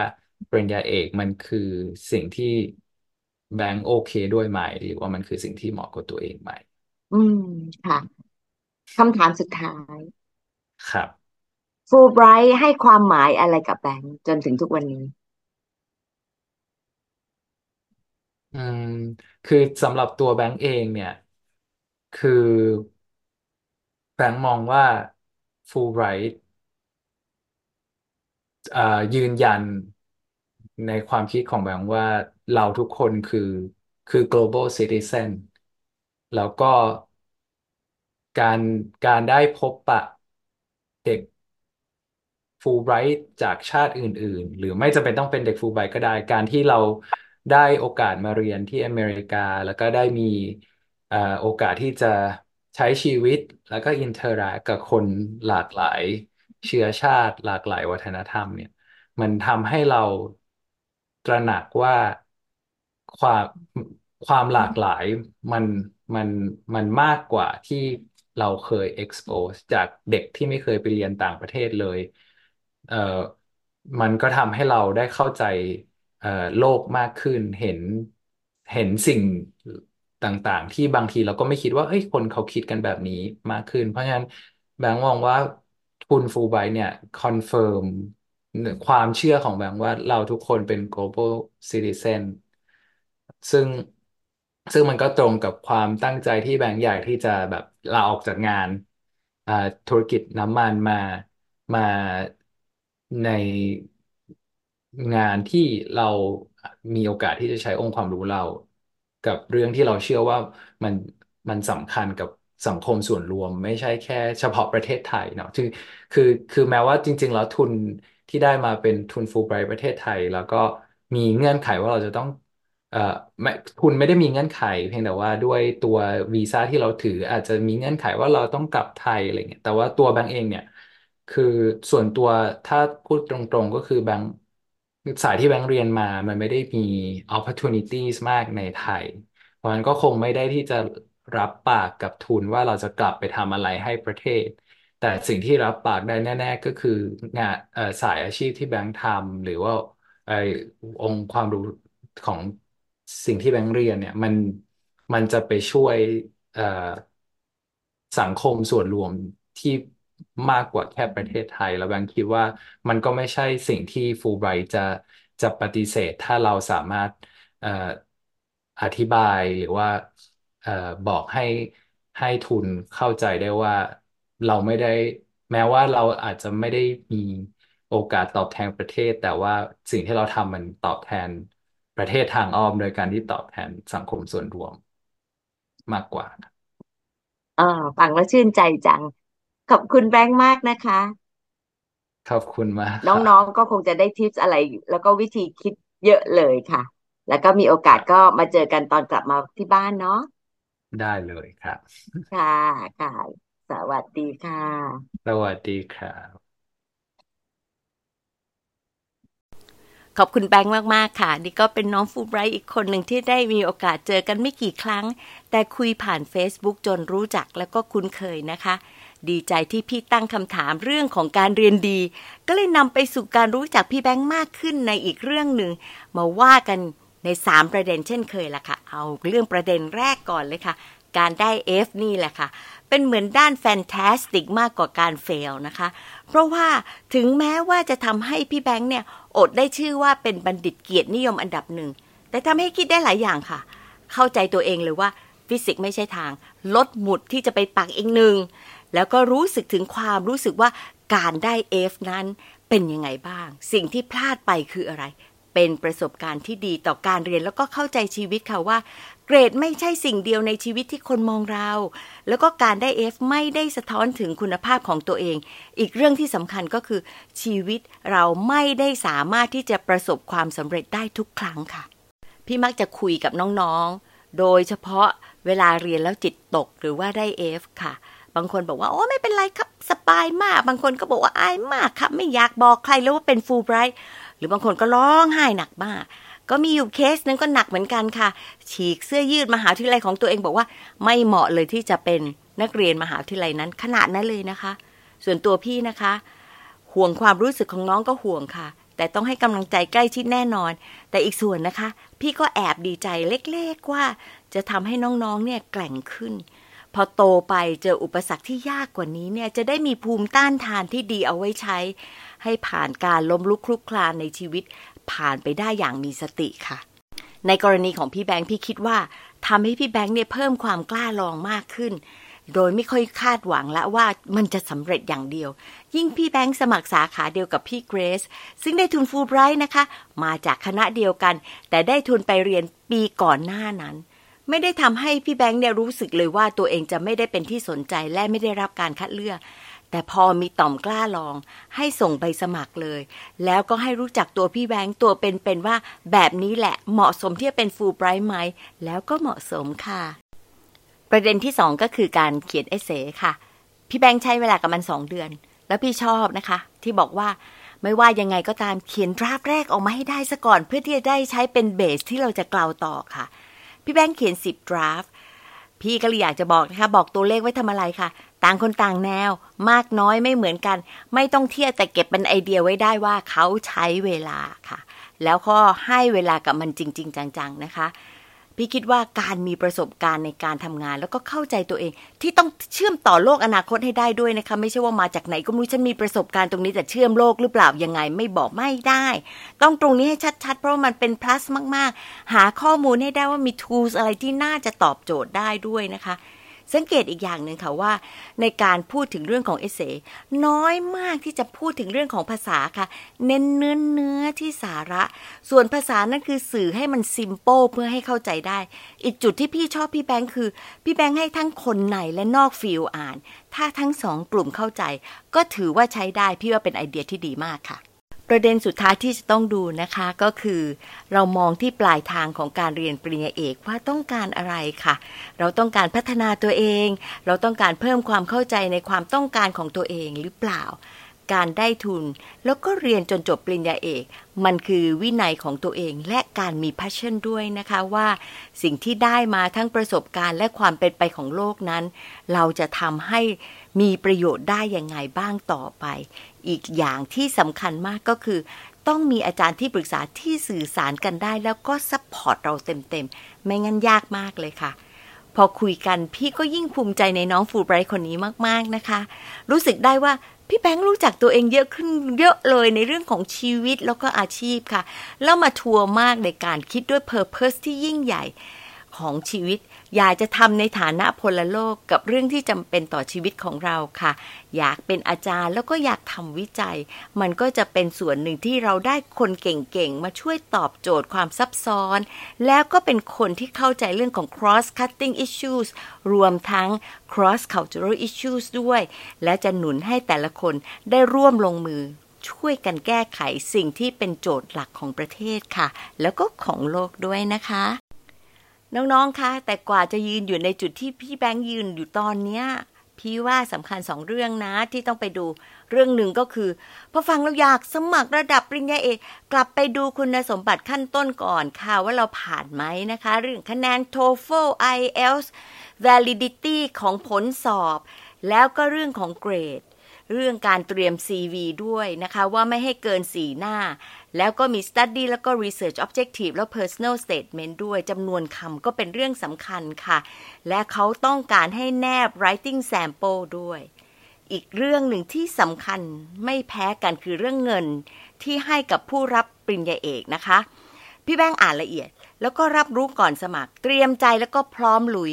ปริญญาเอกมันคือสิ่งที่แบงก์โอเคด้วยไหม หรือว่ามันคือสิ่งที่เหมาะกับตัวเองไหม อืมค่ะคำถามสุดท้ายครับฟูลไบรท์ให้ความหมายอะไรกับแบงค์จนถึงทุกวันนี้ อือืมคือสำหรับตัวแบงก์เองเนี่ย คือ แบงก์มองว่าฟูลไบรท์อ่ายืนยันในความคิดของแบงก์ว่าเราทุกคนคือคือ global citizen แล้วก็การการได้พบปะเด็กฟูลไบรท์จากชาติอื่น ๆ หรือไม่จำเป็นต้องเป็นเด็กฟูลไบรท์ก็ได้ การที่เราได้โอกาสมาเรียนที่อเมริกา แล้วก็ได้มีเอ่อโอกาสที่จะ ใช้ชีวิตแล้วก็ interact กับคนหลากหลายเชื้อชาติ หลากหลายวัฒนธรรมเนี่ย มันทำให้เราตระหนักว่าความความหลากหลายมันมันมันมากกว่าที่เราเคย expose จากเด็กที่ไม่เคยไปเรียนต่างประเทศเลย เอ่อมันก็ทำให้เราได้เข้าใจเอ่อโลกมากขึ้น เห็นเห็นสิ่ง ต่างๆ ที่บางทีเราก็ไม่คิดว่าเฮ้ยคนเขาคิดกันแบบนี้มากขึ้น เพราะฉะนั้นแบงค์มองว่าทุนฟูลไบรท์เนี่ย confirm ความเชื่อของแบงค์ว่าเราทุกคนเป็น global citizen ซึ่งซึ่งมันก็ตรงกับความตั้งใจที่แบงค์อยากที่จะแบบลาออกจากงานธุรกิจน้ำมันมามาในงานที่เรามีโอกาสที่จะใช้องค์ความรู้เรา กับเรื่องที่เราเชื่อว่ามันมันสำคัญกับสังคมส่วนรวม ไม่ใช่แค่เฉพาะประเทศไทยเนาะคือคือคือแม้ว่าจริง ๆ แล้วทุนที่ได้มาเป็นทุนฟูลไบรท์ประเทศไทย แล้วก็มีเงื่อนไขว่าเราจะต้องเอ่อไม่คุณไม่ได้มีเงื่อนไข เพียงแต่ว่าด้วยตัววีซ่าที่เราถืออาจจะมีเงื่อนไขว่าเราต้องกลับไทยอะไรเงี้ยแต่ว่าตัวแบงก์เองเนี่ย คือส่วนตัวถ้าพูดตรงๆก็คือแบงก์ สายที่แบงก์เรียนมา มันไม่ได้มี opportunities มากในไทย เพราะฉะนั้นก็คงไม่ได้ที่จะรับปากกับทุนว่าเราจะกลับไปทำอะไรให้ประเทศ แต่สิ่งที่รับปากได้แน่ ๆ ก็คืองานเอ่อสายอาชีพที่แบงค์ทำหรือว่าไอองค์ความรู้ของสิ่งที่แบงค์เรียนเนี่ยมันมันจะไปช่วยเอ่อสังคมส่วนรวมที่ มากกว่าแค่ประเทศไทย แล้วแบงค์คิดว่ามันก็ไม่ใช่สิ่งที่ฟูไบรท์จะจะปฏิเสธ ถ้าเราสามารถเอ่ออธิบายหรือว่าเอ่อบอกให้ให้ทุนเข้าใจได้ว่าเราไม่ได้ แม้ว่าเราอาจจะไม่ได้มีโอกาสตอบแทนประเทศ แต่ว่าสิ่งที่เราทำมันตอบแทนประเทศทางอ้อมโดยการที่ตอบแทนสังคมส่วนรวมมากกว่าเออฟังแล้วชื่นใจจัง ขอบคุณแบงค์มากนะคะ ขอบคุณมากครัน้องๆก็คงจะได้ทิปส์อะไร แล้วก็วิธีคิดเยอะเลยค่ะ แล้วก็มีโอกาสก็บมาเจอกันตอนกลับมาที่บ้านเนาะได้เลยครับ ค่ะค่ะ สวัสดีค่ะ สวัสดีครับ ขอบคุณแบงค์มากๆค่ะ นี่ก็เป็นน้องฟูไบรท์อีกคนหนึ่งที่ได้มีโอกาสเจอกันไม่กี่ครั้ง แต่คุยผ่าน Facebook จนรู้จักแล้วก็คุ้นเคยนะคะ ดีใจที่พี่ตั้งคำถามเรื่องของการเรียนดี ก็เลยนำไปสู่การรู้จักพี่แบงค์มากขึ้นในอีกเรื่องหนึ่งมาว่ากันใน 3 ประเด็นเช่นเคยละค่ะ เอาเรื่องประเด็นแรกก่อนเลยค่ะ การได้ F นี่แหละค่ะ เป็นเหมือนด้านแฟนตาสติกมากกว่าการเฟลนะคะ เพราะว่าถึงแม้ว่าจะทำให้พี่แบงค์เนี่ย อดได้ชื่อว่าเป็นบัณฑิตเกียรตินิยมอันดับหนึ่ง แต่ทำให้คิดได้หลายอย่างค่ะ เข้าใจตัวเองเลยว่าฟิสิกส์ไม่ใช่ทาง ลดหมุดที่จะไปปักอีกหนึ่ง แล้วก็รู้สึกถึงความรู้สึกว่าการได้ F นั้นเป็นยังไงบ้าง สิ่งที่พลาดไปคืออะไร เป็นประสบการณ์ที่ดีต่อการเรียนแล้วก็เข้าใจชีวิตค่ะว่า เกรดไม่ใช่สิ่งเดียวในชีวิตที่คนมองเรา แล้วก็การได้ F ไม่ได้สะท้อนถึงคุณภาพของตัวเอง อีกเรื่องที่สำคัญก็คือ ชีวิตเราไม่ได้สามารถที่จะประสบความสำเร็จได้ทุกครั้งค่ะ พี่มักจะคุยกับน้องๆ โดยเฉพาะเวลาเรียนแล้วจิตตกหรือว่าได้ F ค่ะ บางคนบอกว่าโอ้ไม่เป็นไรครับสบายมาก บางคนก็บอกว่าอายมากครับ ไม่อยากบอกใครแล้วว่าเป็นฟูลไบรท์หรือบางคนก็ร้องไห้หนักมากก็มีอยู่เคสนึงก็หนักเหมือนกันค่ะ ฉีกเสื้อยืดมหาวิทยาลัยของตัวเองบอกว่า ไม่เหมาะเลยที่จะเป็นนักเรียนมหาวิทยาลัยนั้นขนาดนั้นเลยนะคะ ส่วนตัวพี่นะคะ ห่วงความรู้สึกของน้องก็ห่วงค่ะ แต่ต้องให้กำลังใจใกล้ชิดแน่นอน แต่อีกส่วนนะคะ พี่ก็แอบดีใจเล็กๆว่า จะทำให้น้องๆเนี่ยแกร่งขึ้น พอโตไปเจออุปสรรคที่ยากกว่านี้เนี่ยจะได้มีภูมิต้านทานที่ดีเอาไว้ใช้ ให้ผ่านการล้มลุกคลุกคลานในชีวิตผ่านไปได้อย่างมีสติค่ะ ในกรณีของพี่แบงค์พี่คิดว่าทำให้พี่แบงค์เนี่ยเพิ่มความกล้าลองมากขึ้น โดยไม่ค่อยคาดหวังละว่ามันจะสำเร็จอย่างเดียว ยิ่งพี่แบงค์สมัครสาขาเดียวกับพี่เกรซซึ่งได้ทุนฟูลไบรท์นะคะ มาจากคณะเดียวกัน แต่ได้ทุนไปเรียนปีก่อนหน้านั้น ไม่ได้ทำให้พี่แบงค์เนี่ยรู้สึกเลยว่าตัวเองจะไม่ได้เป็นที่สนใจและไม่ได้รับการคัดเลือก แต่พอมีต่อมกล้าลอง ให้ส่งใบสมัครเลย แล้วก็ให้รู้จักตัวพี่แบงค์ตัวเป็นๆว่าแบบนี้แหละเหมาะสมที่จะเป็นฟูลไบรท์ไหมแล้วก็เหมาะสมค่ะ ประเด็นที่สองก็คือการเขียน essay ค่ะ พี่แบงค์ใช้เวลากับมันสองเดือน แล้วพี่ชอบนะคะ ที่บอกว่าไม่ว่ายังไงก็ตามเขียน draft แรกออกมาให้ได้ซะก่อน เพื่อที่จะได้ใช้เป็น base ที่เราจะกล่าวต่อค่ะ พี่แบงค์เขียนสิบ draft พี่ก็เลยอยากจะบอกนะคะ บอกตัวเลขไว้ทำอะไรค่ะ ต่างคนต่างแนว มากน้อยไม่เหมือนกัน ไม่ต้องเทียบแต่เก็บเป็นไอเดียไว้ได้ว่าเขาใช้เวลาค่ะ แล้วก็ให้เวลากับมันจริง ๆ จังๆนะคะ พี่คิดว่าการมีประสบการณ์ในการทำงาน แล้วก็เข้าใจตัวเอง ที่ต้องเชื่อมต่อโลกอนาคตให้ได้ด้วยนะคะ ไม่ใช่ว่ามาจากไหนก็ไม่รู้ฉันมีประสบการณ์ตรงนี้แต่เชื่อมโลกหรือเปล่ายังไงไม่บอกไม่ได้ ต้องตรงนี้ให้ชัด ๆ เพราะมันเป็น plus มาก ๆ หาข้อมูลให้ได้ว่ามี tools อะไรที่น่าจะตอบโจทย์ได้ด้วยนะคะ สังเกตอีกอย่างหนึ่งค่ะว่า ในการพูดถึงเรื่องของเอเซน้อยมากที่จะพูดถึงเรื่องของภาษาค่ะ เน้นเนื้อเนื้อที่สาระ ส่วนภาษานั่นคือสื่อให้มันซิมโ l เพื่อให้เข้าใจได้ อีกจุดที่พี่ชอบพี่แบงค์คือ พี่แบงค์ให้ทั้งคนในและนอกฟิลอ่าน ถ้าทั้งสองกลุ่มเข้าใจ ก็ถือว่าใช้ได้พี่ว่าเป็นไอเดียที่ดีมากค่ะ ประเด็นสุดท้ายที่จะต้องดูนะคะก็คือ เรามองที่ปลายทางของการเรียนปริญญาเอกว่าต้องการอะไรค่ะ เราต้องการพัฒนาตัวเอง เราต้องการเพิ่มความเข้าใจในความต้องการของตัวเองหรือเปล่า การได้ทุน แล้วก็เรียนจนจบปริญญาเอก มันคือวินัยของตัวเองและการมี passion ด้วยนะคะว่าสิ่งที่ได้มาทั้งประสบการณ์และความเป็นไปของโลกนั้น เราจะทำให้มีประโยชน์ได้อยังไงบ้างต่อไป อีกอย่างที่สำคัญมากก็คือ ต้องมีอาจารย์ที่ปรึกษาที่สื่อสารกันได้ แล้วก็ support เราเต็มๆ ไม่งั้นยากมากเลยค่ะ พอคุยกันพี่ก็ยิ่งภูมิใจในน้องฟูลไบรท์คนนี้มากๆนะคะ รู้สึกได้ว่าพี่แบงค์รู้จักตัวเองเยอะขึ้นเยอะเลยในเรื่องของชีวิตแล้วก็อาชีพค่ะ แล้ว mature มากในการคิดด้วย purpose ที่ยิ่งใหญ่ของชีวิต อยากจะทำในฐานะพลโลกกับเรื่องที่จำเป็นต่อชีวิตของเราค่ะ อยากเป็นอาจารย์แล้วก็อยากทำวิจัย มันก็จะเป็นส่วนหนึ่งที่เราได้คนเก่งๆ มาช่วยตอบโจทย์ความซับซ้อน แล้วก็เป็นคนที่เข้าใจเรื่องของ cross cutting issues รวมทั้ง cross cultural issues ด้วย และจะหนุนให้แต่ละคนได้ร่วมลงมือช่วยกันแก้ไขสิ่งที่เป็นโจทย์หลักของประเทศค่ะ แล้วก็ของโลกด้วยนะคะ น้องๆ คะ แต่กว่าจะยืนอยู่ในจุดที่พี่แบงค์ยืนอยู่ตอนเนี้ย พี่ว่าสำคัญสองเรื่องนะที่ต้องไปดู เรื่องหนึ่งก็คือพอฟังเราอยากสมัครระดับปริญญาเอกกลับไปดูคุณสมบัติขั้นต้นก่อนค่ะว่าเราผ่านไหมนะคะ เรื่องคะแนน TOEFL IELTS validity ของผลสอบ แล้วก็เรื่องของเกรด เรื่องการเตรียม CV ด้วยนะคะ ว่าไม่ให้เกิน4หน้า แล้วก็มี study แล้วก็ research objective แล้ว personal statement ด้วยจำนวนคำก็เป็นเรื่องสำคัญค่ะ และเขาต้องการให้แนบ writing sample ด้วย อีกเรื่องหนึ่งที่สำคัญไม่แพ้กันคือเรื่องเงินที่ให้กับผู้รับปริญญาเอกนะคะ พี่แบงค์อ่านละเอียด แล้วก็รับรู้ก่อนสมัคร เตรียมใจแล้วก็พร้อมลุย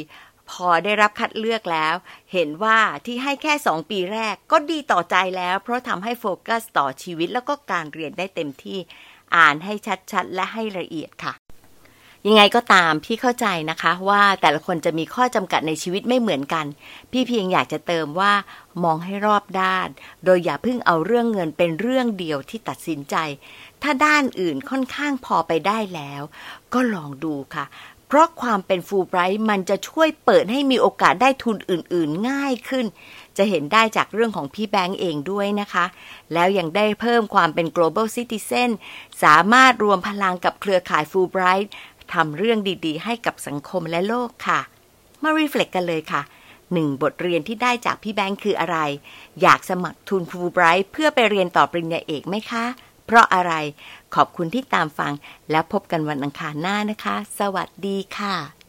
พอได้รับคัดเลือกแล้ว เห็นว่าที่ให้แค่ 2 ปีแรกก็ดีต่อใจแล้ว เพราะทำให้โฟกัสต่อชีวิตแล้วก็การเรียนได้เต็มที่ อ่านให้ชัดๆ และให้ละเอียดค่ะ ยังไงก็ตามพี่เข้าใจนะคะว่าแต่ละคนจะมีข้อจำกัดในชีวิตไม่เหมือนกัน พี่เพียงอยากจะเติมว่ามองให้รอบด้าน โดยอย่าเพิ่งเอาเรื่องเงินเป็นเรื่องเดียวที่ตัดสินใจ ถ้าด้านอื่นค่อนข้างพอไปได้แล้ว ก็ลองดูค่ะ เพราะความเป็นฟูลไบรท์มันจะช่วยเปิดให้มีโอกาสได้ทุนอื่น ๆ ง่ายขึ้น จะเห็นได้จากเรื่องของพี่แบงก์เองด้วยนะคะ แล้วยังได้เพิ่มความเป็น global citizen สามารถรวมพลังกับเครือข่ายฟูลไบรท์ทำเรื่องดีๆ ให้กับสังคมและโลกค่ะ มารีเฟล็กกันเลยค่ะหนึ่งบทเรียนที่ได้จากพี่แบงค์คืออะไร อยากสมัครทุนฟูลไบรท์เพื่อไปเรียนต่อปริญญาเอกไหมคะ เพราะอะไร ขอบคุณที่ตามฟัง และพบกันวันอังคารหน้านะคะ สวัสดีค่ะ